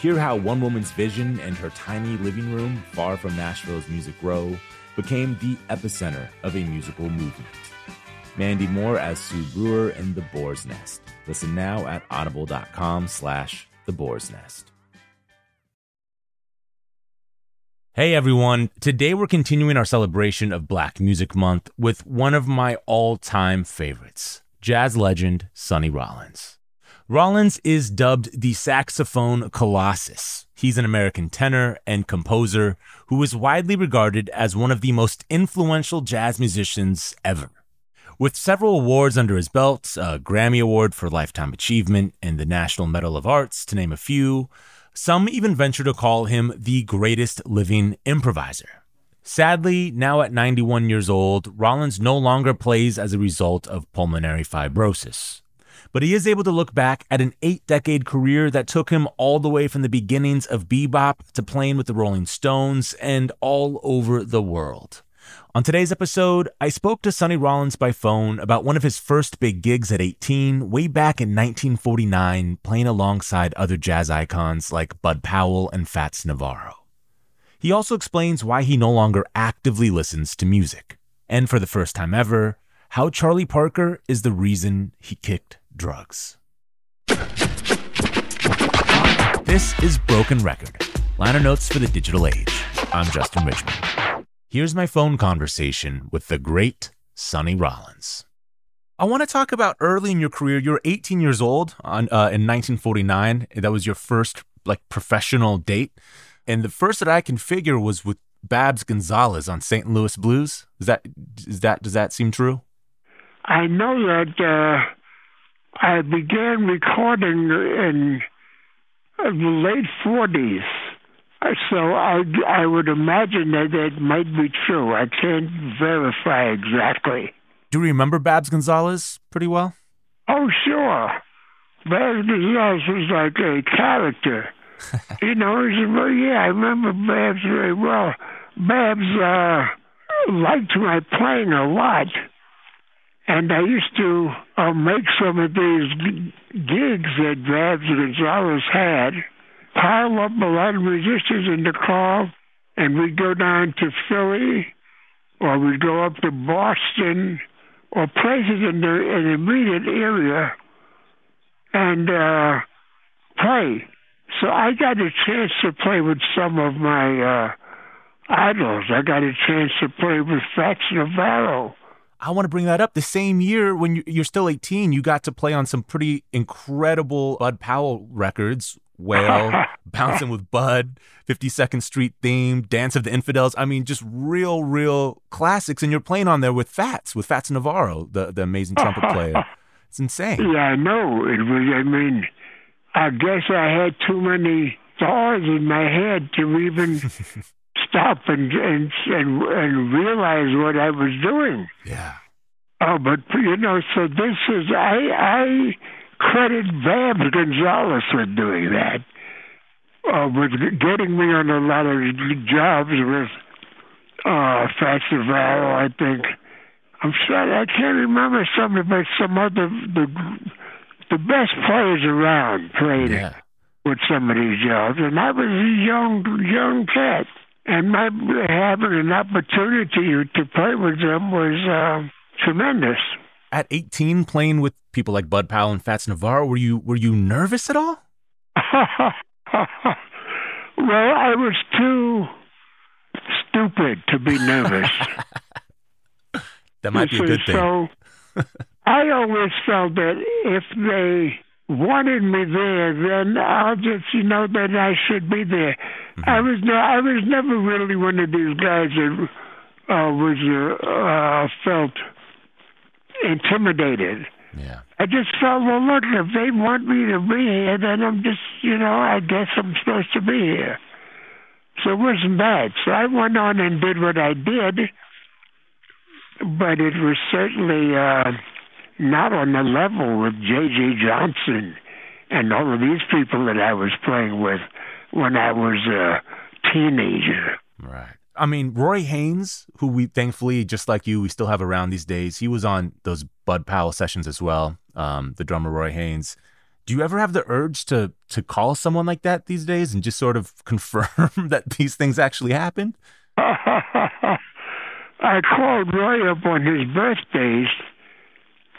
Hear how one woman's vision and her tiny living room, far from Nashville's music row, became the epicenter of a musical movement. Mandy Moore as Sue Brewer in The Boar's Nest. Listen now at audible.com slash The Boar's Nest. Hey everyone, today we're continuing our celebration of Black Music Month with one of my all time favorites, jazz legend Sonny Rollins. Rollins is dubbed the saxophone colossus. He's an American tenor and composer who is widely regarded as one of the most influential jazz musicians ever. With several awards under his belt, a Grammy Award for Lifetime Achievement and the National Medal of Arts, to name a few, some even venture to call him the greatest living improviser. Sadly, now at 91 years old, Rollins no longer plays as a result of pulmonary fibrosis. But he is able to look back at an eight decade career that took him all the way from the beginnings of bebop to playing with the Rolling Stones and all over the world. On today's episode, I spoke to Sonny Rollins by phone about one of his first big gigs at 18, way back in 1949, playing alongside other jazz icons like Bud Powell and Fats Navarro. He also explains why he no longer actively listens to music, and for the first time ever, how Charlie Parker is the reason he kicked drugs. This is Broken Record, liner notes for the digital age. I'm Justin Richmond. Here's my phone conversation with the great Sonny Rollins. I want to talk about early in your career. You're 18 years old on, uh, in 1949. That was your first like professional date, and the first that I can figure was with Babs Gonzales on St. Louis Blues. Is that is that does that seem true? I know that uh, I began recording in the late 40s. So I, I would imagine that that might be true. I can't verify exactly. Do you remember Babs Gonzales pretty well? Oh, sure. Babs Gonzales was like a character. you know, he said, well, yeah, I remember Babs very well. Babs uh, liked my playing a lot. And I used to uh, make some of these gigs that Babs Gonzales had pile up a lot of musicians in the car, and we'd go down to Philly, or we'd go up to Boston, or places in the, in the immediate area, and uh, play. So I got a chance to play with some of my uh, idols. I got a chance to play with Fats Navarro. I want to bring that up. The same year, when you're still 18, you got to play on some pretty incredible Bud Powell records. Wail, Bouncing with Bud, 52nd Street theme, Dance of the Infidels. I mean, just real, real classics. And you're playing on there with Fats, with Fats Navarro, the, the amazing trumpet player. It's insane. Yeah, I know. It was, I mean, I guess I had too many stars in my head to even stop and, and and and realize what I was doing. Yeah. Oh, but you know, so this is I I credit Babs Gonzales with doing that. Uh, with getting me on a lot of jobs with uh Festival, I think. I'm sorry, I can't remember some of but some other the the best players around played Yeah. with some of these jobs, and I was a young young cat, and my having an opportunity to play with them was uh, tremendous. At 18, playing with people like Bud Powell and Fats Navarro, were you were you nervous at all? well, I was too stupid to be nervous. That might be a good thing. So I always felt that if they wanted me there, then I'll just, you know, that I should be there. Mm-hmm. I was no, I was never really one of these guys that uh, was uh, uh, felt intimidated. Yeah. I just felt, well, look, if they want me to be here, then I'm just, you know, I guess I'm supposed to be here. So it wasn't bad. So I went on and did what I did, but it was certainly uh, not on the level with J.J. Johnson and all of these people that I was playing with when I was a teenager. Right. I mean, Roy Haynes, who we thankfully, just like you, we still have around these days. He was on those Bud Powell sessions as well. Um, the drummer Roy Haynes. Do you ever have the urge to to call someone like that these days and just sort of confirm that these things actually happened? I called Roy up on his birthdays,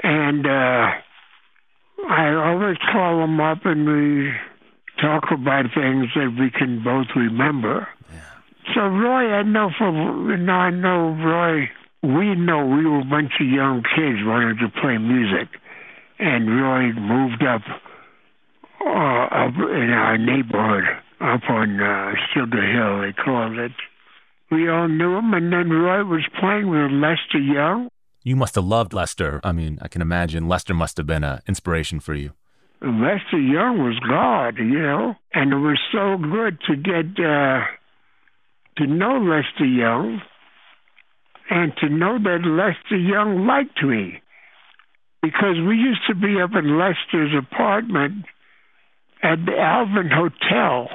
and uh, I always call him up and we talk about things that we can both remember. So Roy, I know for you know, I know Roy. We know we were a bunch of young kids wanting to play music, and Roy moved up uh, up in our neighborhood, up on uh, Sugar Hill, they called it. We all knew him, and then Roy was playing with Lester Young. You must have loved Lester. I mean, I can imagine Lester must have been an inspiration for you. Lester Young was God, you know, and it was so good to get uh, to know Lester Young and to know that Lester Young liked me because we used to be up in Lester's apartment at the Alvin Hotel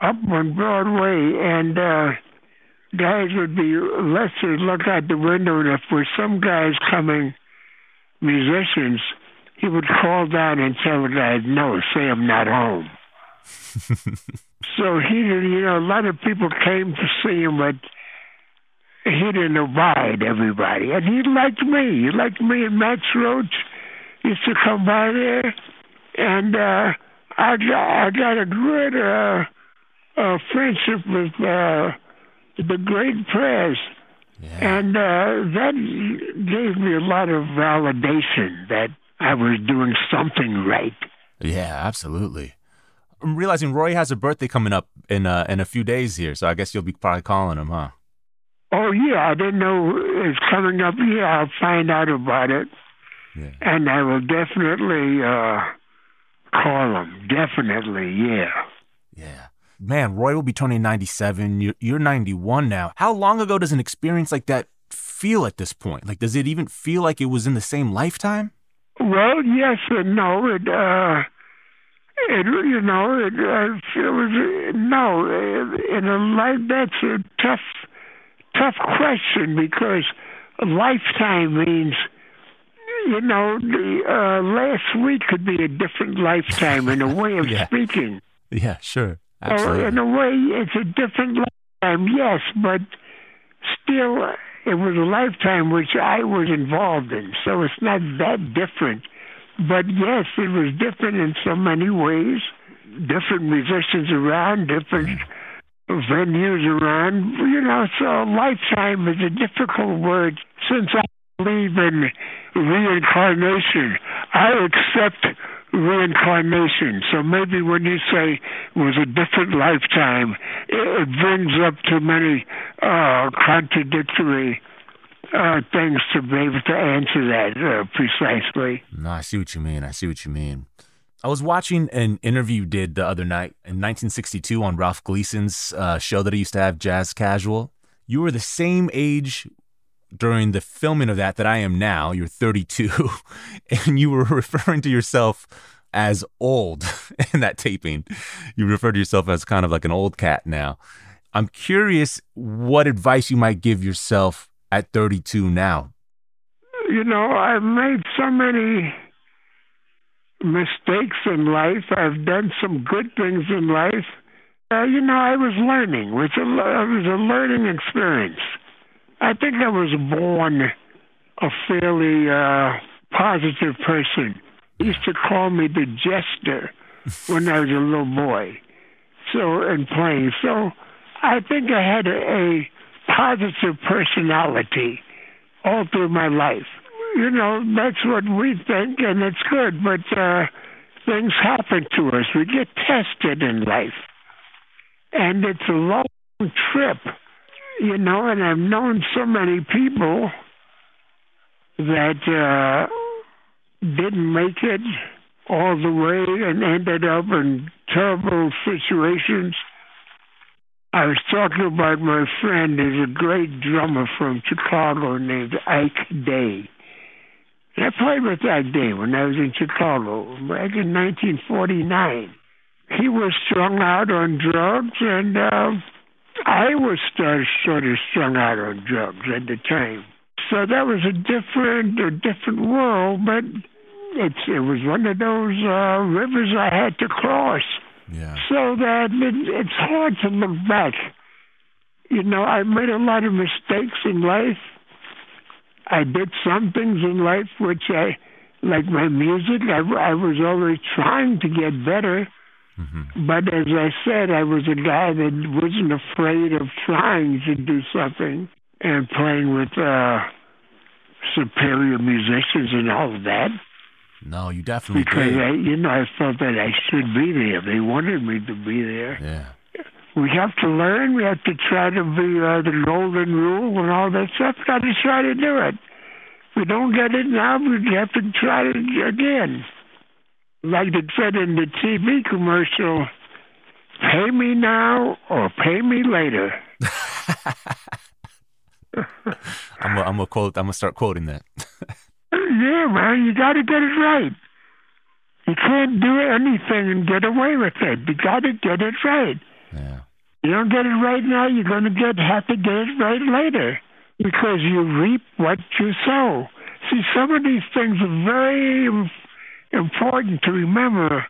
up on Broadway, and uh, guys would be Lester would look out the window, and if there were some guys coming, musicians, he would call down and tell the guys, "No, say I'm not home." so he, didn't- you know, a lot of people came to see him, but he didn't abide everybody, and he liked me. He liked me and Max Roach used to come by there, and uh, I got I got a good uh, uh, friendship with uh, the Great Pres. And uh, that gave me a lot of validation that I was doing something right. Yeah, absolutely. I'm realizing Roy has a birthday coming up in uh, in a few days here, so I guess you'll be probably calling him, huh? Oh yeah, I didn't know it's coming up. Yeah, I'll find out about it, Yeah. and I will definitely uh, call him. Definitely, yeah. Yeah. Man, Roy will be turning 97. You're, you're 91 now. How long ago does an experience like that feel at this point? Like, does it even feel like it was in the same lifetime? Well, yes and no. It, uh, it you know, it, uh, it was no. uh, In a life, that's a tough, tough question because a lifetime means, you know, the uh, last week could be a different lifetime in a way of Yeah. speaking. Yeah, sure. Absolutely. in a way, it's a different lifetime, yes, but still, it was a lifetime which I was involved in, so it's not that different. But yes, it was different in so many ways. Different musicians around, different venues around. You know, so lifetime is a difficult word since I believe in reincarnation. I accept reincarnation. So maybe when you say it was a different lifetime, it, brings up too many uh, contradictory uh, things to be able to answer that uh, precisely. No, I see what you mean. I see what you mean. I was watching an interview did the other night in 1962 on Ralph Gleason's uh, show that he used to have, Jazz Casual. You were the same age during the filming of that that I am now. You're 32, and you were referring to yourself as old in that taping. You refer to yourself as kind of like an old cat now. I'm curious what advice you might give yourself at 32 now. You know, I've made so many mistakes in life. I've done some good things in life. Uh, you know, I was learning. It was, a, it was a learning experience. I think I was born a fairly uh, positive person. He used to call me the jester when I was a little boy. So, and playing. So, I think I had a, a positive personality all through my life you know, that's what we think, and it's good. But uh, things happen to us. We get tested in life, and it's a long trip, you know. And I've known so many people that uh, didn't make it all the way and ended up in terrible situations I was talking about my friend who's a great drummer from Chicago named Ike Day. And I played with Ike Day when I was in Chicago back in 1949. He was strung out on drugs, and uh, I was sort of strung out on drugs at the time. So that was a different, a different world, but it's it was one of those uh, rivers I had to cross. Yeah. So that it, it's hard to look back. You know, I made a lot of mistakes in life. I did some things in life which I, like my music, I, I was always trying to get better. Mm-hmm. But as I said, I was a guy that wasn't afraid of trying to do something and playing with uh, superior musicians and all of that. No, you definitely because did. I, you know, I felt that I should be there. They wanted me to be there. Yeah. We have to learn. We have to try to be uh, the golden rule and all that stuff. Got to try to do it. If we don't get it now, we have to try it again. Like it said in the TV commercial, pay me now or pay me later. I'm gonna, I'm gonna quote. I'm gonna start quoting that. yeah, man, you got to get it right. You can't do anything and get away with it. You got to get it right. Yeah. You don't get it right now, you're going to get have to get it right later because you reap what you sow. See, some of these things are very important to remember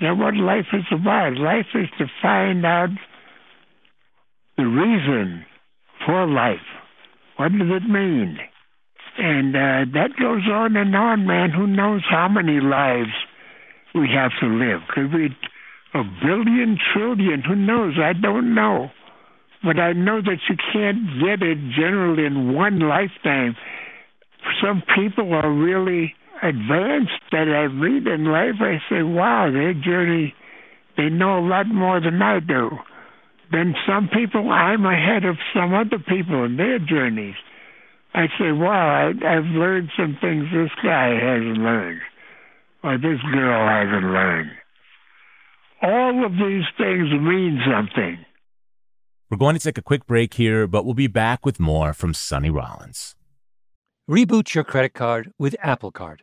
that what life is about. Life is to find out the reason for life. What does it mean? And uh, that goes on and on, man. Who knows how many lives we have to live? Could be a billion, trillion. Who knows? I don't know. But I know that you can't get it generally in one lifetime. Some people are really advanced that I meet in life. I say, wow, their journey, they know a lot more than I do. Then some people, I'm ahead of some other people in their journeys. I say, wow, I, I've learned some things this guy hasn't learned, or this girl hasn't learned. All of these things mean something. We're going to take a quick break here, but we'll be back with more from Sonny Rollins. Reboot your credit card with Apple Card,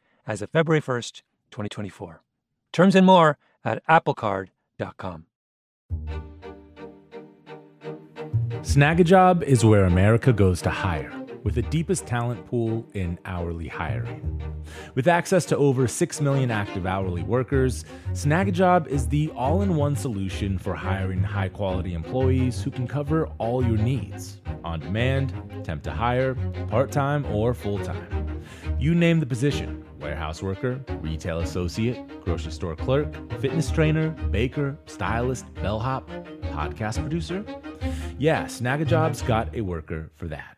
as of February 1st, 2024. Terms and more at applecard.com. Snagajob is where America goes to hire with the deepest talent pool in hourly hiring. With access to over 6 million active hourly workers, Snagajob is the all in one solution for hiring high quality employees who can cover all your needs on demand, temp to hire, part time, or full time. You name the position warehouse worker, retail associate, grocery store clerk, fitness trainer, baker, stylist, bellhop, podcast producer? Yeah, Snagajob's got a worker for that.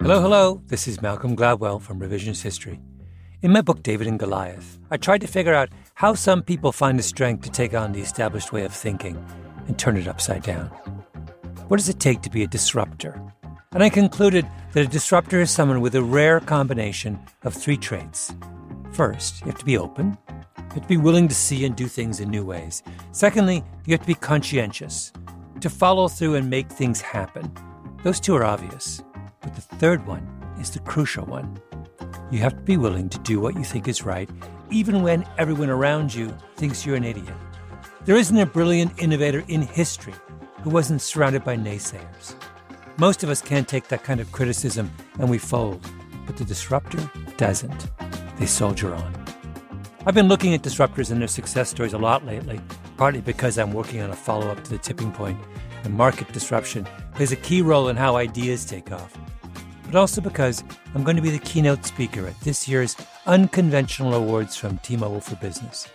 Hello, hello. This is Malcolm Gladwell from Revisionist History. In my book, David and Goliath, I tried to figure out how some people find the strength to take on the established way of thinking and turn it upside down. What does it take to be a disruptor? And I concluded that a disruptor is someone with a rare combination of three traits. First, you have to be open. You have to be willing to see and do things in new ways. Secondly, you have to be conscientious, to follow through and make things happen. Those two are obvious. But the third one is the crucial one. You have to be willing to do what you think is right, even when everyone around you thinks you're an idiot. There isn't a brilliant innovator in history who wasn't surrounded by naysayers. Most of us can't take that kind of criticism and we fold, but the disruptor doesn't. They soldier on. I've been looking at disruptors and their success stories a lot lately, partly because I'm working on a follow up to the tipping point, and market disruption plays a key role in how ideas take off. But also because I'm going to be the keynote speaker at this year's Unconventional Awards from T Mobile for Business.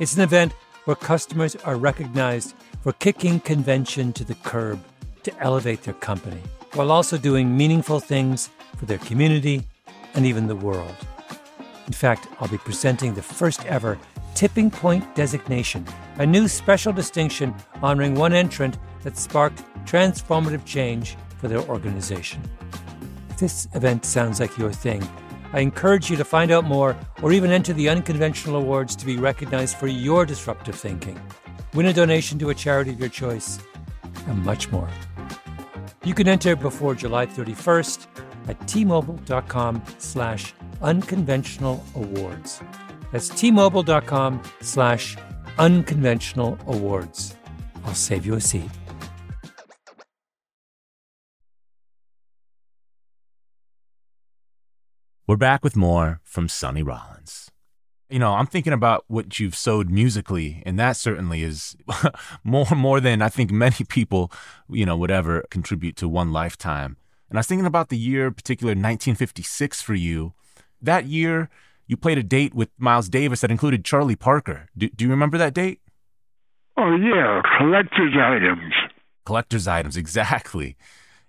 It's an event where customers are recognized for kicking convention to the curb to elevate their company, while also doing meaningful things for their community and even the world. In fact, I'll be presenting the first ever Tipping Point designation, a new special distinction honoring one entrant that sparked transformative change for their organization. If this event sounds like your thing, I encourage you to find out more or even enter the unconventional awards to be recognized for your disruptive thinking. Win a donation to a charity of your choice, and much more. You can enter before July 31st at tmobile.com slash unconventional awards. That's tmobile.com slash unconventional awards. I'll save you a seat. We're back with more from Sonny Rollins. You know, I'm thinking about what you've sowed musically, and that certainly is more more than I think many people, you know, would ever contribute to one lifetime. And I was thinking about the year, particular 1956 for you. That year, you played a date with Miles Davis that included Charlie Parker. Do, do you remember that date? Oh, yeah, collector's items. Collector's items, exactly.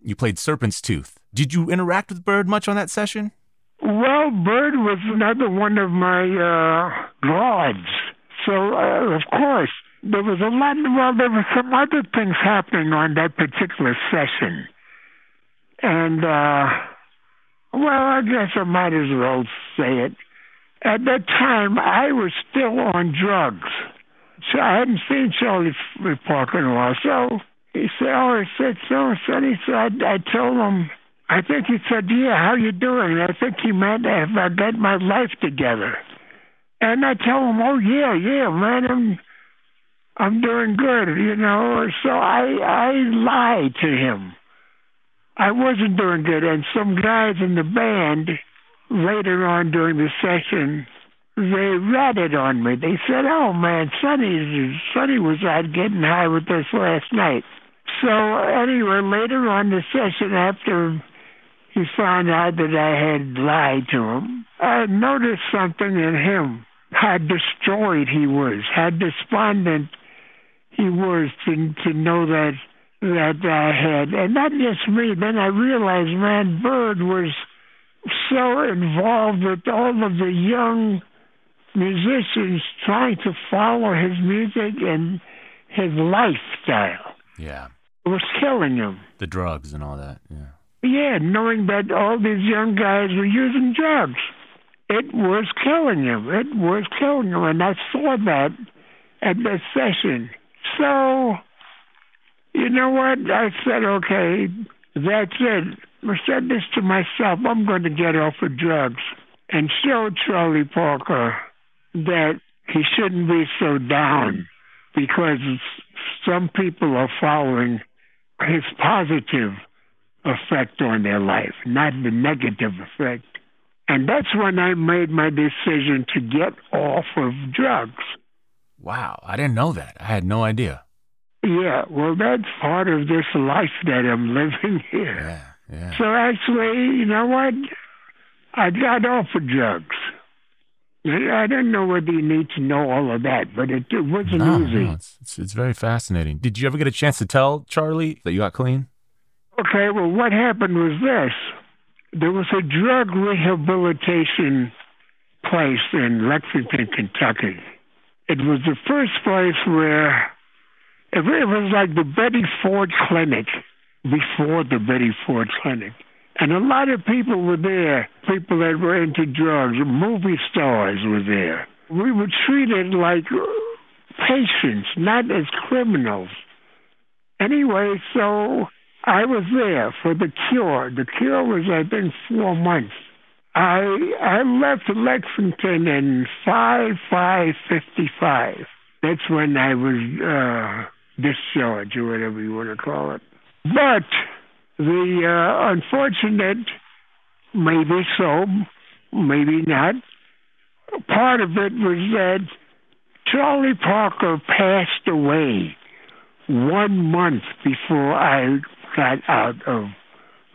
You played Serpent's Tooth. Did you interact with Bird much on that session? Well, Bird was another one of my uh, gods. So, uh, of course, there was a lot, well, there were some other things happening on that particular session. And, uh, well, I guess I might as well say it. At that time, I was still on drugs. So I hadn't seen Charlie Parker in a while. So he said, oh, I said so and so. He said, I, I told him, I think he said, yeah, how you doing? I think he meant if I got my life together. And I tell him, oh, yeah, yeah, man, I'm, I'm doing good, you know. So I, I lied to him. I wasn't doing good. And some guys in the band later on during the session, they ratted on me. They said, "Oh man, Sonny, Sonny was out getting high with us last night." So anyway, later on the session, after he found out that I had lied to him, I noticed something in him. How destroyed he was, how despondent he was to to know that that I had, and not just me. Then I realized, man, Bird was so involved with all of the young musicians trying to follow his music and his lifestyle. Yeah. It was killing him. The drugs and all that. Yeah. Yeah, knowing that all these young guys were using drugs. It was killing him. It was killing him. And I saw that at that session. So, you know what? I said, okay, that's it. I said this to myself I'm going to get off of drugs. and show Charlie Parker that he shouldn't be so down because some people are following his positive effect on their life, not the negative effect. And that's when I made my decision to get off of drugs. Wow, I didn't know that. I had no idea. Yeah, well, that's part of this life that I'm living here. Yeah, yeah. So actually, you know what? I got off of drugs. I don't know whether you need to know all of that, but it, it wasn't No, easy. no, it's, it's, it's very fascinating. Did you ever get a chance to tell Charlie that you got clean? Okay, well, what happened was this. There was a drug rehabilitation place in Lexington, Kentucky. It was the first place where it was like the Betty Ford Clinic before the Betty Ford Clinic. And a lot of people were there, people that were into drugs, movie stars were there. We were treated like patients, not as criminals. Anyway, so I was there for the cure. The cure was, I think, four months. I I left Lexington in five five fifty five. That's when I was uh, discharged, or whatever you want to call it. But the uh, unfortunate, maybe so, maybe not. Part of it was that Charlie Parker passed away one month before I got out of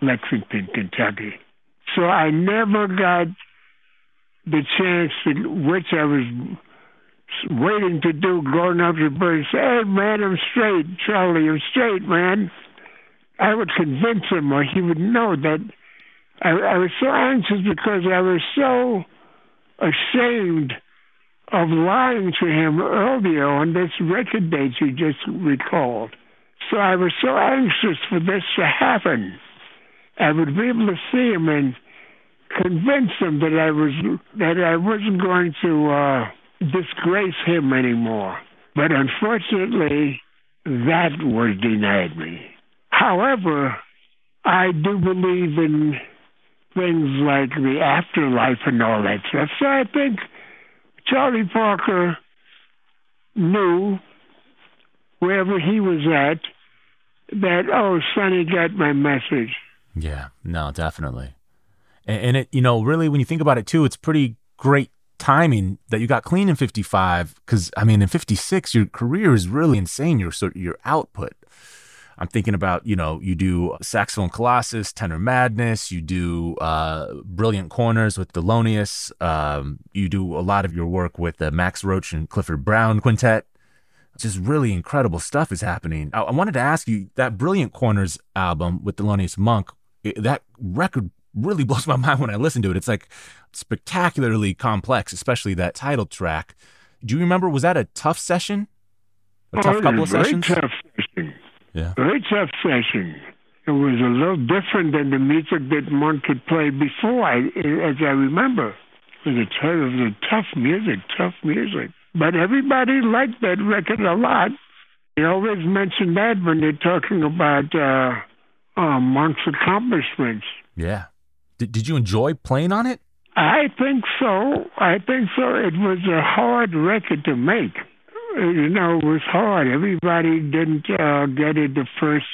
Lexington, Kentucky. So I never got the chance to, which I was waiting to do, going up to bird say, hey, man, I'm straight. Charlie, I'm straight, man. I would convince him or he would know that I, I was so anxious because I was so ashamed of lying to him earlier on this record date you just recalled. So I was so anxious for this to happen. I would be able to see him and convince him that I was that I wasn't going to uh, disgrace him anymore. But unfortunately, that was denied me. However, I do believe in things like the afterlife and all that stuff. So I think Charlie Parker knew wherever he was at that oh Sonny got my message. Yeah, no, definitely. And, and it, you know, really, when you think about it too, it's pretty great timing that you got clean in 55. Because I mean, in 56, your career is really insane. Your your output. I'm thinking about, you know, you do Saxophone Colossus, Tenor Madness, you do uh, Brilliant Corners with Thelonious, um, you do a lot of your work with the Max Roach and Clifford Brown Quintet. Just really incredible stuff is happening. I, I wanted to ask you that Brilliant Corners album with Thelonious Monk, it- that record really blows my mind when I listen to it. It's like spectacularly complex, especially that title track. Do you remember, was that a tough session? A oh, tough oh, it couple of a sessions? Very tough session. Yeah. Very tough session. It was a little different than the music that Monk had played before, I, as I remember. It was, a, t- it was a tough music, tough music. But everybody liked that record a lot. They always mention that when they're talking about uh, uh, Monk's accomplishments. Yeah. Did, did you enjoy playing on it? I think so. I think so. It was a hard record to make. You know, it was hard. Everybody didn't uh, get it the first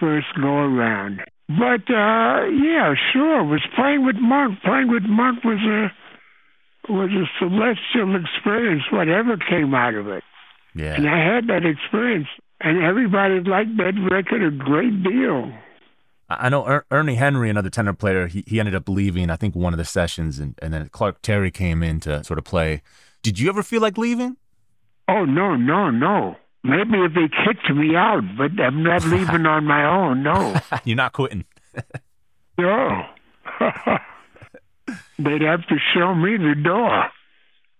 first go around. But uh, yeah, sure. Was playing with Monk. Playing with Monk was a was a celestial experience. Whatever came out of it, Yeah. and I had that experience, and everybody liked that record a great deal. I know er- Ernie Henry, another tenor player, he, he ended up leaving, I think, one of the sessions, and, and then Clark Terry came in to sort of play. Did you ever feel like leaving? Oh no, no, no. Maybe if they kicked me out, but I'm not leaving on my own. No. You're not quitting. No. They'd have to show me the door.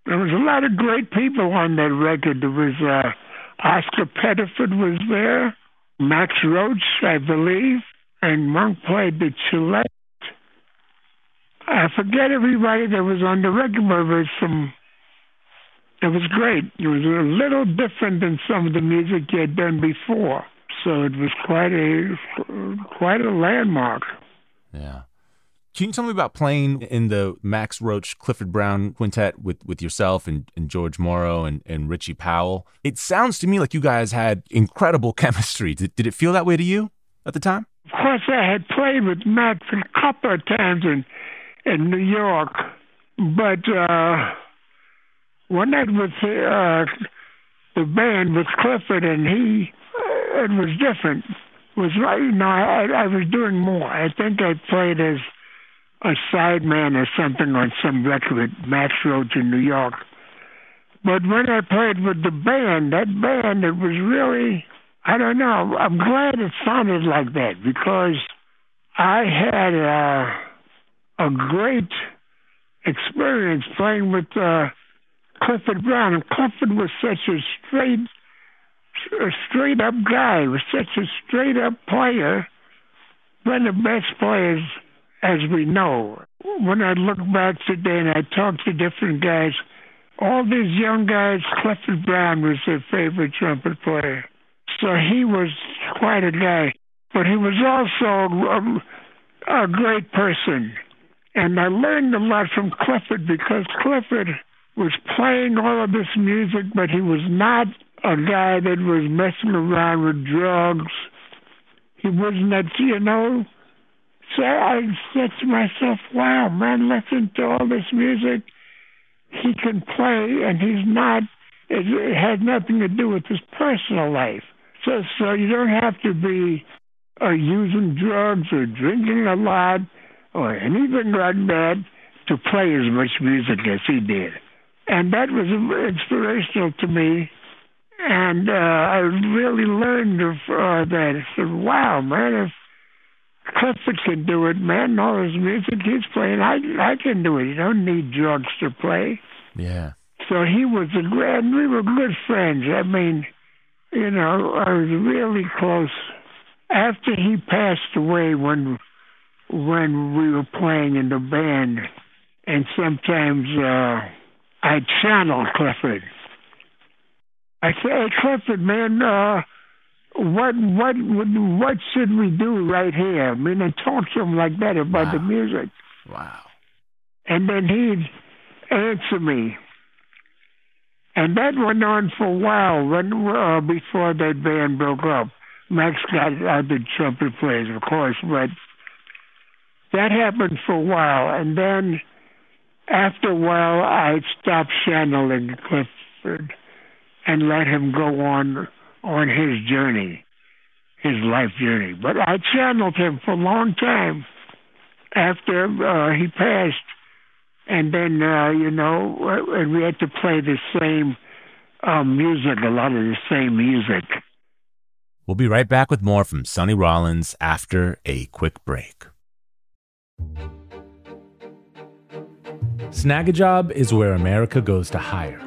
There was a lot of great people on that record. There was uh, Oscar Pettiford was there, Max Roach, I believe, and Monk played the Chile. I forget everybody that was on the record, but it was some. It was great. It was a little different than some of the music he had done before, so it was quite a quite a landmark. Yeah. Can you tell me about playing in the Max Roach Clifford Brown quintet with, with yourself and, and George Morrow and, and Richie Powell? It sounds to me like you guys had incredible chemistry. Did, did it feel that way to you at the time? Of course, I had played with Max a couple of times in, in New York, but uh, one night with uh, the band with Clifford, and he, it was different. It was right, you know, I, I was doing more. I think I played as a sideman or something on some record with Max Roach in New York. But when I played with the band, that band, it was really, I don't know, I'm glad it sounded like that because I had a, a great experience playing with uh, Clifford Brown. And Clifford was such a straight, a straight up guy, was such a straight up player, one of the best players as we know. When I look back today and I talk to different guys, all these young guys, Clifford Brown was their favorite trumpet player. So he was quite a guy. But he was also a, a great person. And I learned a lot from Clifford because Clifford was playing all of this music, but he was not a guy that was messing around with drugs. He wasn't that, you know, so I said to myself, wow, man, listen to all this music. He can play, and he's not, it, it has nothing to do with his personal life. So, so you don't have to be uh, using drugs or drinking a lot or anything like that to play as much music as he did. And that was inspirational to me. And uh, I really learned of, uh, that. I said, wow, man, if Clifford can do it, man. All his music he's playing, I I can do it. You don't need drugs to play. Yeah. So he was a grand. We were good friends. I mean, you know, I was really close. After he passed away, when when we were playing in the band, and sometimes uh, I channeled Clifford. I said, "Hey, Clifford, man." Uh, what what would what should we do right here? I mean, I talk to him like that about wow. the music. Wow. And then he'd answer me, and that went on for a while. When uh, before that band broke up, Max got other trumpet players, of course, but that happened for a while, and then after a while, I stopped channeling Clifford and let him go on on his journey, his life journey. But I channeled him for a long time after uh, he passed. And then, uh, you know, and we had to play the same uh, music, a lot of the same music. We'll be right back with more from Sonny Rollins after a quick break. Snagajob is where America goes to hire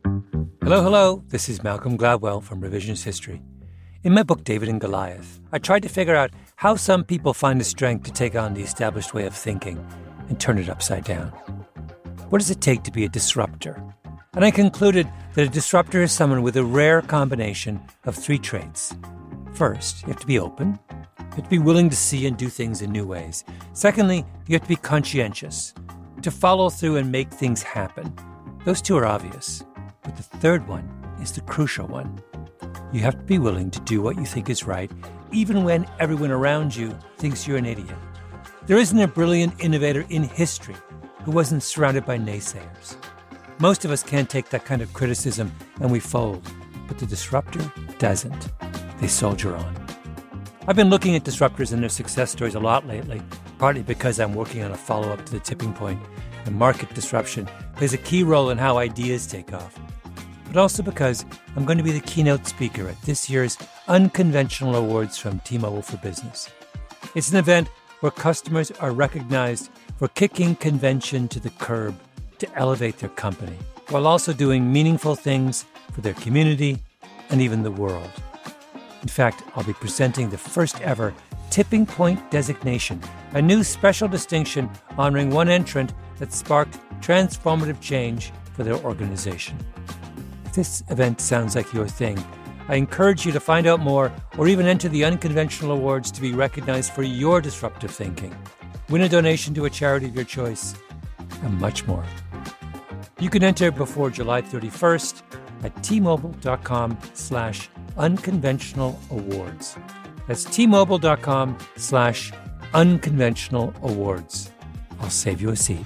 Hello, hello. This is Malcolm Gladwell from Revisionist History. In my book, David and Goliath, I tried to figure out how some people find the strength to take on the established way of thinking and turn it upside down. What does it take to be a disruptor? And I concluded that a disruptor is someone with a rare combination of three traits. First, you have to be open. You have to be willing to see and do things in new ways. Secondly, you have to be conscientious, to follow through and make things happen. Those two are obvious. But the third one is the crucial one. You have to be willing to do what you think is right, even when everyone around you thinks you're an idiot. There isn't a brilliant innovator in history who wasn't surrounded by naysayers. Most of us can't take that kind of criticism and we fold, but the disruptor doesn't. They soldier on. I've been looking at disruptors and their success stories a lot lately, partly because I'm working on a follow up to the tipping point, and market disruption plays a key role in how ideas take off. But also because I'm going to be the keynote speaker at this year's Unconventional Awards from T Mobile for Business. It's an event where customers are recognized for kicking convention to the curb to elevate their company, while also doing meaningful things for their community and even the world. In fact, I'll be presenting the first ever Tipping Point designation, a new special distinction honoring one entrant that sparked transformative change for their organization. If this event sounds like your thing, I encourage you to find out more or even enter the unconventional awards to be recognized for your disruptive thinking. Win a donation to a charity of your choice, and much more. You can enter before July 31st at tmobile.com slash unconventional awards. That's tmobile.com slash unconventional awards. I'll save you a seat.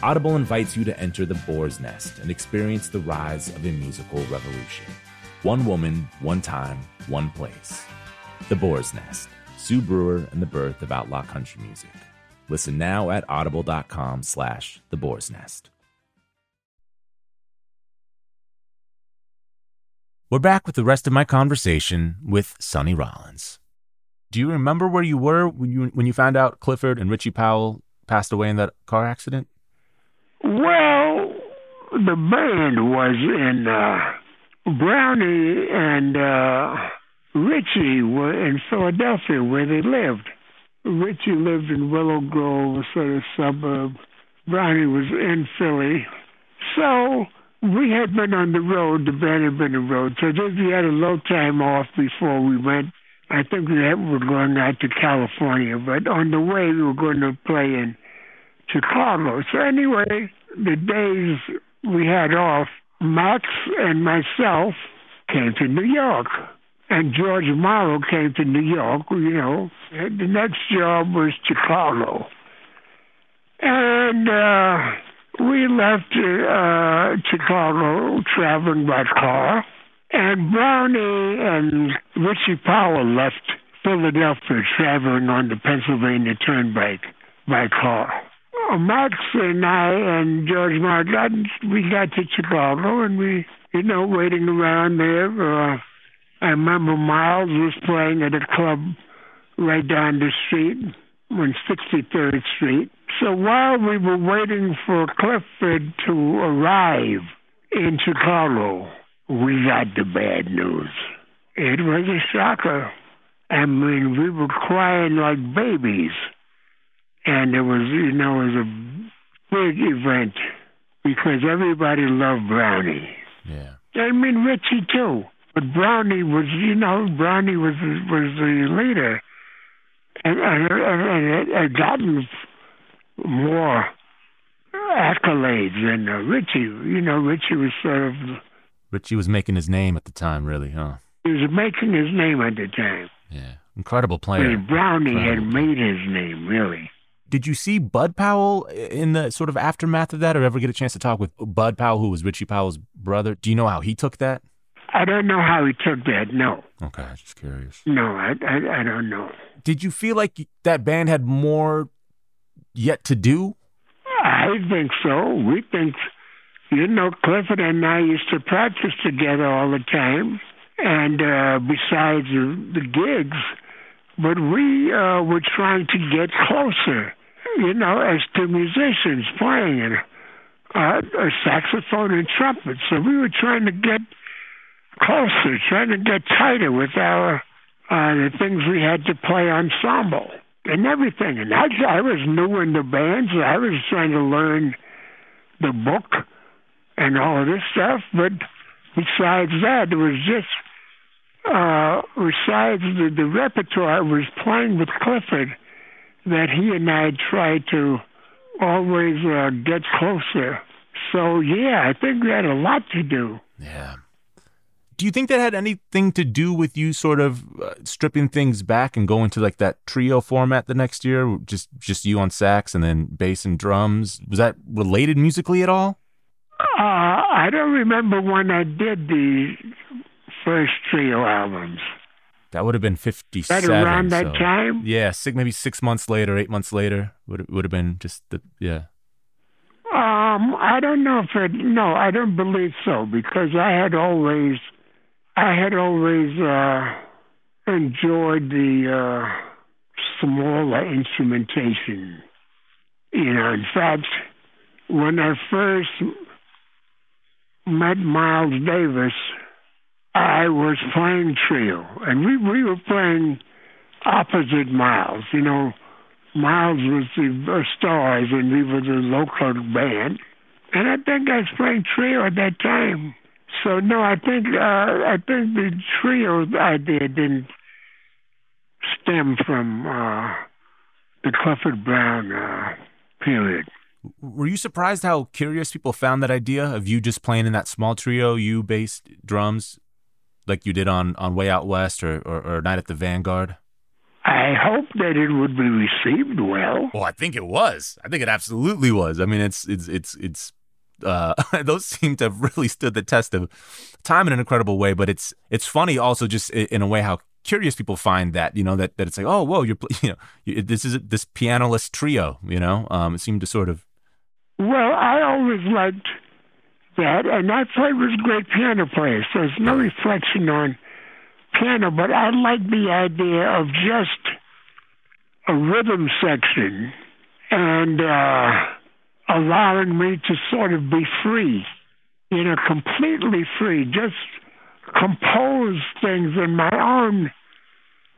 Audible invites you to enter the boar's nest and experience the rise of a musical revolution. One woman, one time, one place. The Boar's Nest. Sue Brewer and the birth of outlaw country music. Listen now at audible.com slash the boar's nest. We're back with the rest of my conversation with Sonny Rollins. Do you remember where you were when you when you found out Clifford and Richie Powell passed away in that car accident? Well, the band was in uh, Brownie and uh, Richie were in Philadelphia where they lived. Richie lived in Willow Grove, a sort of suburb. Brownie was in Philly. So we had been on the road, the band had been on the road. So just we had a little time off before we went. I think we were going out to California, but on the way we were going to play in Chicago. So anyway, the days we had off, Max and myself came to New York. And George Morrow came to New York, you know. The next job was Chicago. And uh, we left uh, Chicago traveling by car. And Brownie and Richie Powell left Philadelphia traveling on the Pennsylvania Turnpike by car. Well, Max and I and George Martin, we got to Chicago and we, you know, waiting around there. Uh, I remember Miles was playing at a club right down the street on 63rd Street. So while we were waiting for Clifford to arrive in Chicago, we got the bad news. It was a shocker. I mean, we were crying like babies. And it was, you know, it was a big event because everybody loved Brownie. Yeah. I mean, Richie too. But Brownie was, you know, Brownie was was the leader, and and, and it had gotten more accolades than uh, Richie. You know, Richie was sort of Richie was making his name at the time, really, huh? he was making his name at the time. Yeah. Incredible player. Brownie had made his name really. Did you see Bud Powell in the sort of aftermath of that, or ever get a chance to talk with Bud Powell, who was Richie Powell's brother? Do you know how he took that? I don't know how he took that. No. Okay, I was just curious. No, I, I, I don't know. Did you feel like that band had more yet to do? I think so. We think, you know, Clifford and I used to practice together all the time, and uh, besides the, the gigs, but we uh, were trying to get closer, you know, as to musicians playing and uh, a saxophone and trumpet. So we were trying to get closer, trying to get tighter with our uh, the things we had to play ensemble and everything. And I, I was new in the band, so I was trying to learn the book and all of this stuff. But besides that, it was just uh, besides the, the repertoire I was playing with Clifford that he and I try to always uh, get closer. So yeah, I think we had a lot to do. Yeah. Do you think that had anything to do with you sort of uh, stripping things back and going to like that trio format the next year, just just you on sax and then bass and drums? Was that related musically at all? Uh, I don't remember when I did the first trio albums. That would have been fifty-seven. Right around that so- time? Yeah, six, maybe six months later, eight months later would would have been just the yeah. Um, I don't know if it. No, I don't believe so because I had always, I had always uh, enjoyed the uh, smaller instrumentation. You know, in fact, when I first met Miles Davis, I was playing trio, and we we were playing opposite Miles. You know, Miles was the stars, and we were the local band. And I think I was playing trio at that time. So no, I think uh, I think the trio idea didn't stem from uh, the Clifford Brown uh, period. Were you surprised how curious people found that idea of you just playing in that small trio, you bass, drums, like you did on, on Way Out West or, or, or Night at the Vanguard? I hope that it would be received well. Well, I think it was. I think it absolutely was. I mean, it's it's it's it's uh, those seem to have really stood the test of time in an incredible way. But it's it's funny also just in a way how curious people find that you know that, that it's like oh whoa you're pl- you know you, this is this pianoless trio you know um, it seemed to sort of Well, I always liked that, and I played with great piano players, so it's no reflection on piano, but I like the idea of just a rhythm section and uh, allowing me to sort of be free, you know, completely free, just compose things in my own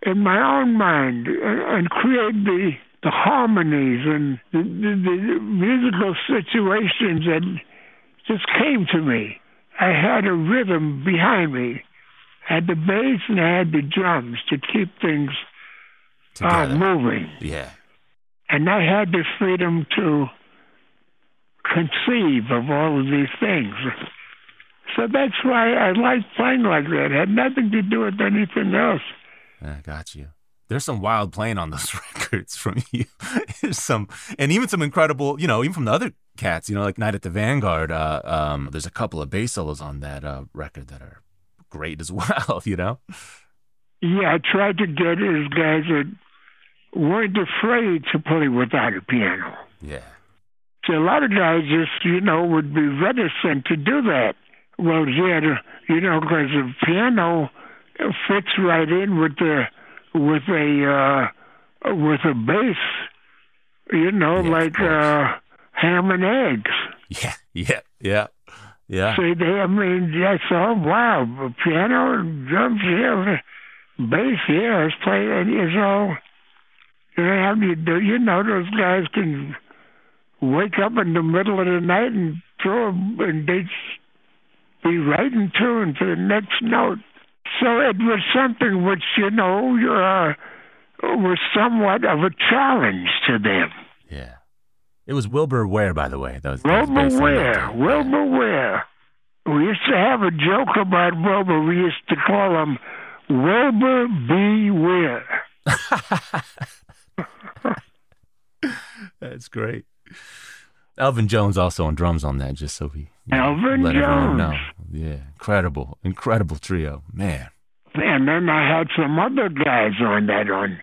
in my own mind and, and create the the harmonies and the, the, the musical situations that just came to me. I had a rhythm behind me. I had the bass and I had the drums to keep things uh, moving. yeah And I had the freedom to conceive of all of these things. So that's why I like playing like that. It had nothing to do with anything else. I got you. There's some wild playing on those records from you. There's some, and even some incredible, you know, even from the other cats, you know, like Night at the Vanguard. Uh, um, there's a couple of bass solos on that uh, record that are great as well. You know, Yeah, I tried to get these guys that weren't afraid to play without a piano. yeah, So a lot of guys just, you know, would be reticent to do that. Well, yeah, you know, because the piano fits right in with the with a uh, with a bass, you know, Yeah, like uh, ham and eggs. yeah, yeah, yeah, yeah. So they, I mean, that's all. Wow, piano, and drums here, bass here. Let's play. And it's all. You know, have you do? You know, those guys can wake up in the middle of the night and throw, a- and they be right in tune for the next note. So it was something which you know uh, was somewhat of a challenge to them. Yeah. It was Wilbur Ware, by the way. That was, that was Wilbur based Ware. Wilbur Ware. We used to have a joke about Wilbur. We used to call him Wilbur B. Ware. That's great. Elvin Jones also on drums on that, just so we you know, Elvin let everyone know. Yeah, incredible, incredible trio, man. And then I had some other guys on that on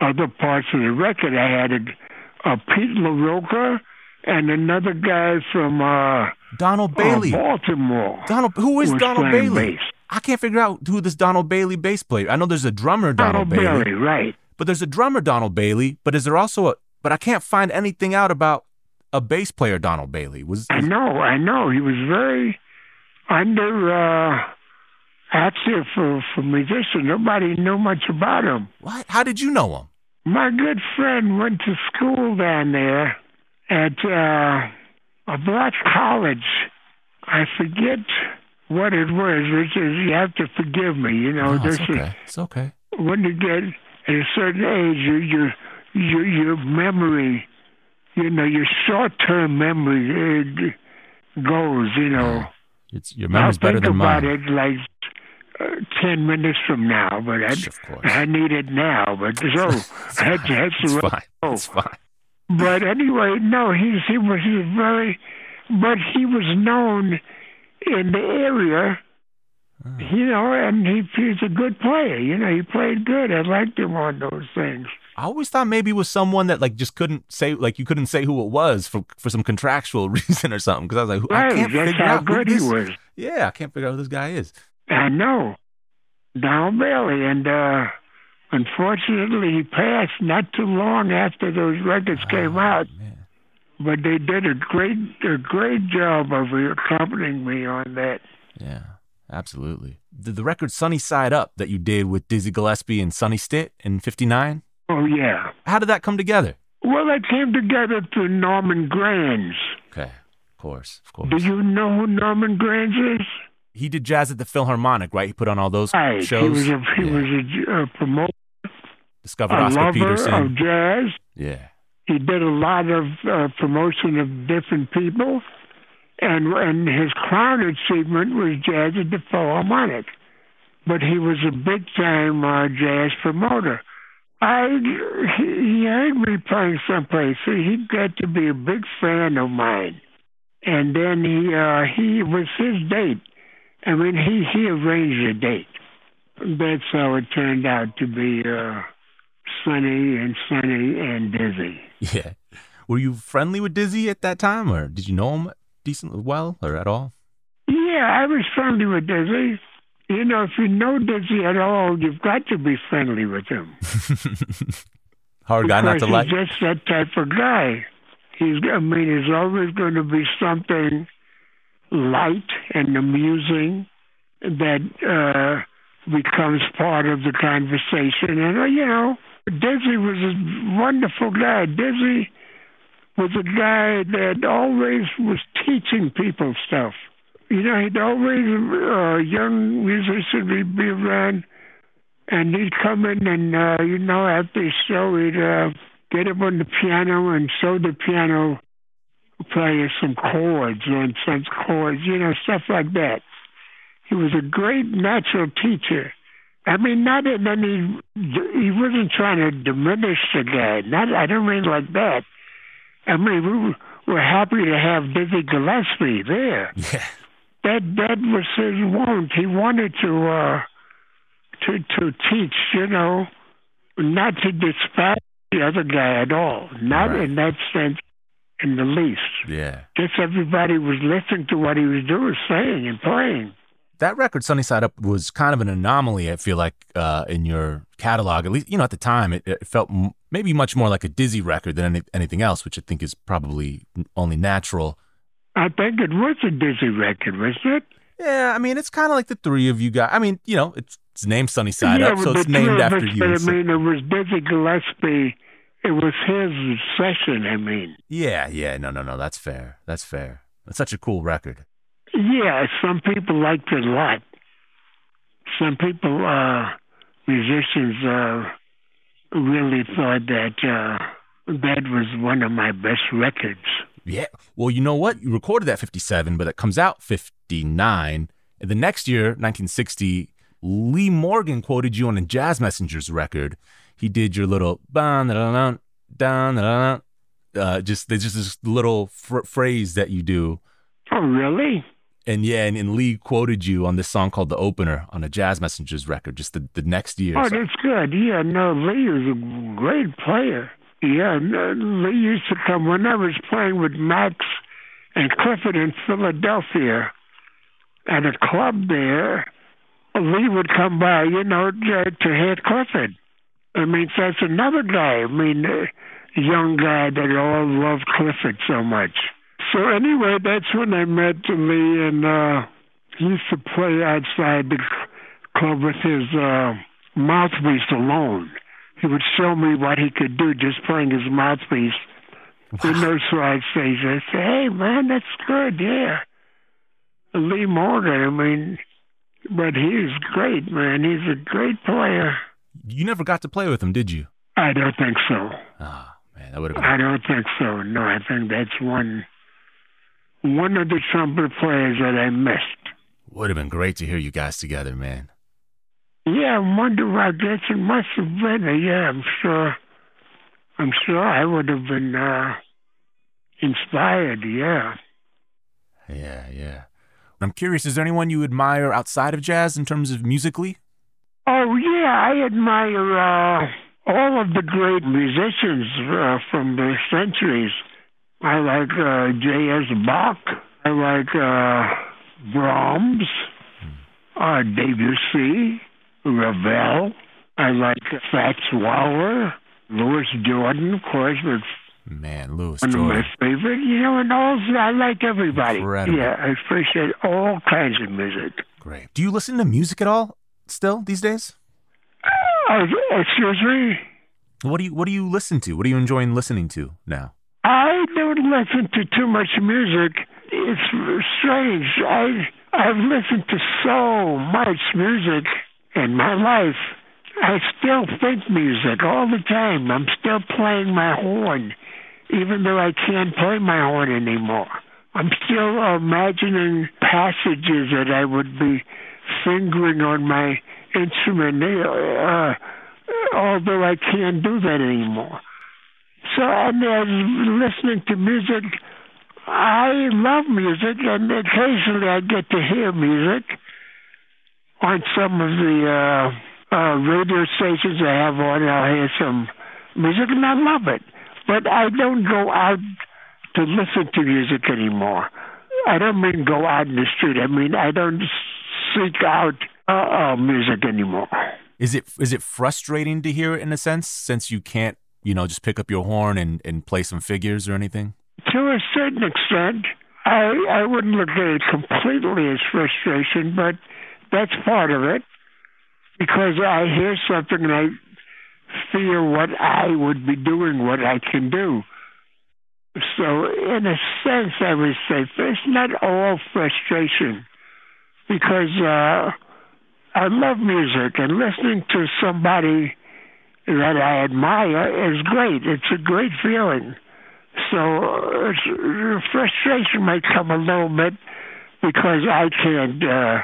other parts of the record. I had a, a Pete La Roca and another guy from uh, Donald uh, Bailey. Baltimore. Donald, who is Donald Bailey? bass. I can't figure out who this Donald Bailey bass player. I know there's a drummer Donald, Donald Bailey, right. but there's a drummer Donald Bailey. But is there also a? But I can't find anything out about a bass player Donald Bailey. Was, I know, I know. He was very under uh actually for for musician. Nobody knew much about him. what? How did you know him? My good friend went to school down there at uh a black college. I forget what it was, which is you have to forgive me, you know, No, this it's is okay. It's okay. when you get at a certain age, you, your your your memory, you know, your short term memory it goes. You know, It's your memory's I'll better think than about mine. it like uh, ten minutes from now, but I, I need it now. But so that's, that's It's fine. It's fine. But anyway, no, he's he was he was very, but he was known in the area. Oh. You know, and he, he's a good player. You know, he played good. I liked him on those things. I always thought maybe it was someone that like just couldn't say like you couldn't say who it was for for some contractual reason or something because I was like I can't figure out who this, was. Yeah, I can't figure out who this guy is. I know. Donald Bailey. And uh unfortunately he passed not too long after those records came out. Man. But they did a great a great job of accompanying me on that. Yeah, absolutely. The, the record "Sunny Side Up" that you did with Dizzy Gillespie and Sonny Stitt in '59. Oh yeah. How did that come together? Well it came together through Norman Granz. Okay, of course, of course. Do you know who Norman Granz is? He did jazz at the Philharmonic, right? He put on all those Right. shows. He was a he Yeah. was a, a promoter, Discovered a Oscar lover Peterson. of jazz. yeah. he did a lot of uh, promotion of different people, and and his crown achievement was jazz at the Philharmonic. But he was a big time uh, jazz promoter. I he, heard me playing someplace, so he got to be a big fan of mine. And then he uh, he was his date. I mean, he he arranged a date. That's how it turned out to be. Uh, Sonny and Sonny and Dizzy. Yeah. Were you friendly with Dizzy at that time, or did you know him decently well, or at all? Yeah, I was friendly with Dizzy. You know, if you know Dizzy at all, you've got to be friendly with him. Hard guy not to like. He's just that type of guy. He's, I mean, he's always going to be something light and amusing that uh, becomes part of the conversation. And, uh, you know, Dizzy was a wonderful guy. Dizzy was a guy that always was teaching people stuff. You know, he'd always, uh, young musician, he'd be around and he'd come in and, uh, you know, after the show, he'd uh, get up on the piano and show the piano player some chords on some chords, you know, stuff like that. He was a great natural teacher. I mean, not in any, he wasn't trying to diminish the guy. Not, I don't mean like that. I mean, we were happy to have Dizzy Gillespie there. Yeah. That that was his want. He wanted to uh, to to teach, you know, not to despise the other guy at all. Not Right. in that sense, in the least. Yeah. Just everybody was listening to what he was doing, saying and playing. That record, Sunny Side Up, was kind of an anomaly. I feel like uh, in your catalog, at least you know at the time, it, it felt m- maybe much more like a Dizzy record than any, anything else, which I think is probably only natural. I think it was a Dizzy record, wasn't it? Yeah, I mean, it's kind of like the three of you guys. I mean, you know, it's it's named Sunny Side yeah, Up, so it's named after us, you. I so- mean, it was Dizzy Gillespie. It was his session. I mean, yeah, yeah, no, no, no, that's fair. That's fair. It's such a cool record. Yeah, some people liked it a lot. Some people, uh, musicians, uh, really thought that uh, that was one of my best records. Yeah. Well, you know what? You recorded that 57, but it comes out 59. And the next year, 1960, Lee Morgan quoted you on a Jazz Messengers record. He did your little. Uh, just there's just this little fr- phrase that you do. Oh, really? And yeah, and, and, Lee quoted you on this song called The Opener on a Jazz Messengers record just the, the next year. Oh, so. that's good. Yeah, no, Lee is a great player. Yeah, Lee used to come when I was playing with Max and Clifford in Philadelphia at a club there. Lee would come by, you know, to, to hit Clifford. I mean, that's another guy. I mean, a young guy that all loved Clifford so much. So anyway, that's when I met Lee, and uh, he used to play outside the club with his uh, mouthpiece alone. He would show me what he could do just playing his mouthpiece wow. in those side stages. I say, hey man, that's good, yeah. Lee Morgan, I mean, but he's great, man. He's a great player. You never got to play with him, did you? I don't think so. Oh man, that would have. Been... I don't think so. No, I think that's one one of the trumpet players that I missed. Would have been great to hear you guys together, man. Yeah, I wonder. I guess it must have been. Yeah, I'm sure. I'm sure I would have been uh, inspired. Yeah. Yeah, yeah. I'm curious. Is there anyone you admire outside of jazz in terms of musically? Oh yeah, I admire uh, all of the great musicians uh, from the centuries. I like uh, J.S. Bach. I like uh, Brahms, uh, Debussy, Ravel. I like Fats Waller, Louis Jordan, of course, but Man, Louis One Jordan. of my favorite. You know, and also I like everybody. Incredible. Yeah, I appreciate all kinds of music. Great. Do you listen to music at all still these days? Uh, excuse me? What do you What do you listen to? What are you enjoying listening to now? I don't listen to too much music. It's strange. I I've listened to so much music in my life. I still think music all the time. I'm still playing my horn, even though I can't play my horn anymore. I'm still imagining passages that I would be fingering on my instrument, uh, although I can't do that anymore. So, and then listening to music, I love music, and occasionally I get to hear music on some of the uh, uh, radio stations I have on. I'll hear some music, and I love it. But I don't go out to listen to music anymore. I don't mean go out in the street. I mean I don't seek out uh, uh, music anymore. Is it is it frustrating to hear it in a sense, since you can't you know, just pick up your horn and, and play some figures or anything? To a certain extent. I, I wouldn't look at it completely as frustration, but that's part of it. Because I hear something and I feel what I would be doing, what I can do. So, in a sense, I would say it's not all frustration because uh, I love music and listening to somebody that I admire is great. It's a great feeling. So frustration might come a little bit because I can't uh,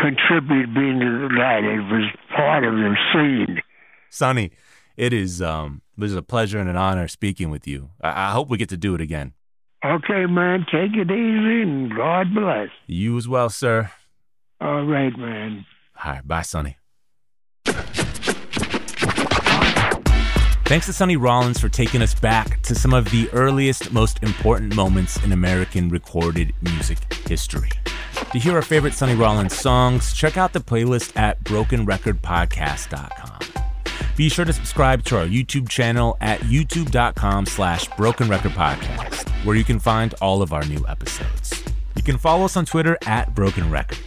contribute being to that. It was part of the scene. Sonny, it is um, it was a pleasure and an honor speaking with you. I, I hope we get to do it again. Okay, man. Take it easy and God bless. You as well, sir. All right, man. All right. Bye, Sonny. Thanks to Sonny Rollins for taking us back to some of the earliest, most important moments in American recorded music history. To hear our favorite Sonny Rollins songs, check out the playlist at brokenrecordpodcast.com. Be sure to subscribe to our YouTube channel at youtube.com slash brokenrecordpodcast, where you can find all of our new episodes. You can follow us on Twitter at Broken Record.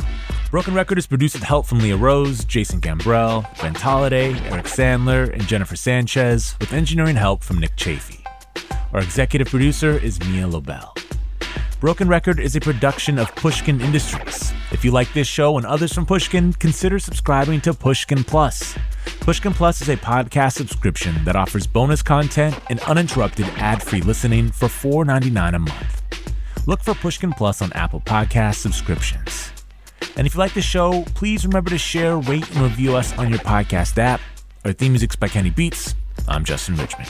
Broken Record is produced with help from Leah Rose, Jason Gambrell, Ben Tolliday, Eric Sandler, and Jennifer Sanchez, with engineering help from Nick Chafee. Our executive producer is Mia Lobel. Broken Record is a production of Pushkin Industries. If you like this show and others from Pushkin, consider subscribing to Pushkin Plus. Pushkin Plus is a podcast subscription that offers bonus content and uninterrupted ad-free listening for $4.99 a month. Look for Pushkin Plus on Apple Podcast subscriptions. And if you like the show, please remember to share, rate, and review us on your podcast app. Our theme music's by Kenny Beats. I'm Justin Richmond.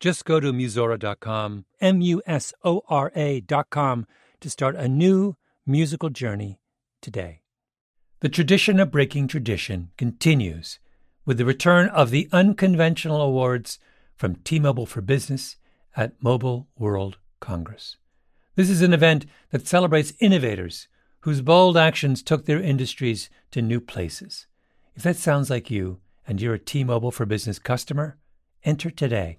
Just go to Musora.com, M U S O R A.com, to start a new musical journey today. The tradition of breaking tradition continues with the return of the unconventional awards from T Mobile for Business at Mobile World Congress. This is an event that celebrates innovators whose bold actions took their industries to new places. If that sounds like you and you're a T Mobile for Business customer, enter today